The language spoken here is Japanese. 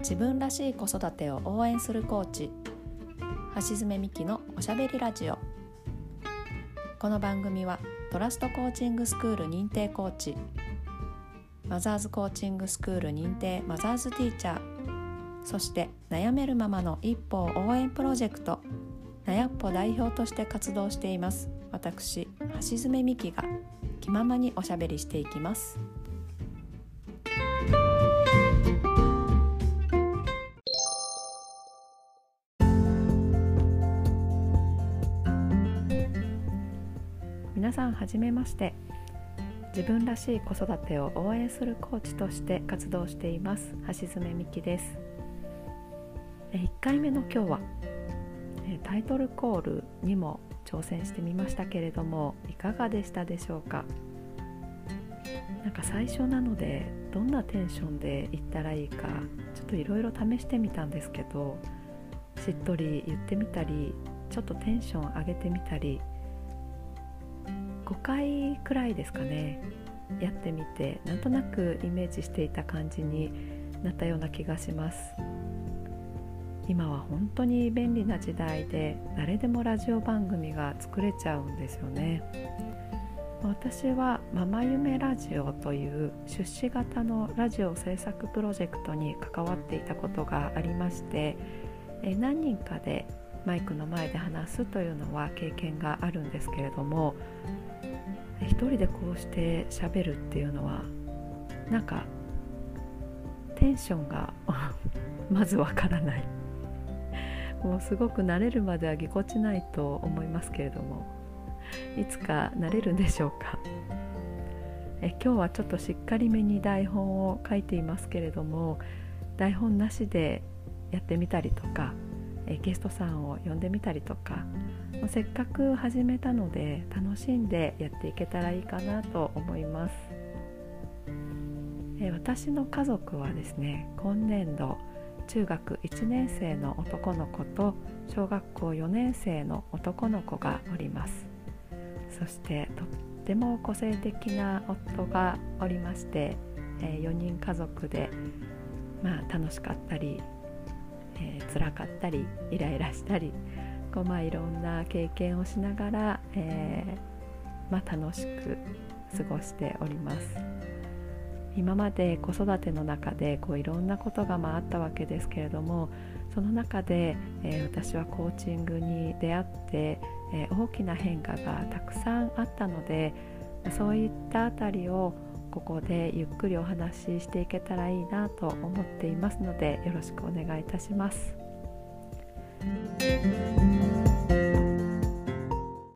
自分らしい子育てを応援するコーチ。橋爪美希のおしゃべりラジオ。この番組はトラストコーチングスクール認定コーチ。マザーズコーチングスクール認定マザーズティーチャー。そして悩めるママの一歩を応援プロジェクト。なやっぽ代表として活動しています。私橋爪美希が気ままにおしゃべりしていきます。皆さんはじめまして。自分らしい子育てを応援するコーチとして活動しています。橋爪美希です。1回目の今日はタイトルコールにも挑戦してみましたけれどもいかがでしたでしょうか？なんか最初なのでどんなテンションで言ったらいいかちょっといろいろ試してみたんですけどしっとり言ってみたりちょっとテンション上げてみたり5回くらいですかねやってみてなんとなくイメージしていた感じになったような気がします。今は本当に便利な時代で誰でもラジオ番組が作れちゃうんですよね。私はママ夢ラジオという出資型のラジオ制作プロジェクトに関わっていたことがありまして何人かでマイクの前で話すというのは経験があるんですけれども一人でこうして喋るっていうのはなんかテンションが まずわからない。もうすごく慣れるまではぎこちないと思いますけれども。いつか慣れるんでしょうか。え今日はちょっとしっかりめに台本を書いていますけれども台本なしでやってみたりとかえゲストさんを呼んでみたりとかせっかく始めたので楽しんでやっていけたらいいかなと思います。え私の家族はですね今年度中学1年生の男の子と小学校4年生の男の子がおります。そしてとっても個性的な夫がおりまして、え4人家族で、まあ、楽しかったり、辛かったりイライラしたりこう、まあ、いろんな経験をしながら、えー、まあ、楽しく過ごしております。今まで子育ての中でこういろんなことがまああったわけですけれどもその中で、えー、私はコーチングに出会って、え大きな変化がたくさんあったのでそういったあたりをここでゆっくりお話ししていけたらいいなと思っていますのでよろしくお願いいたします。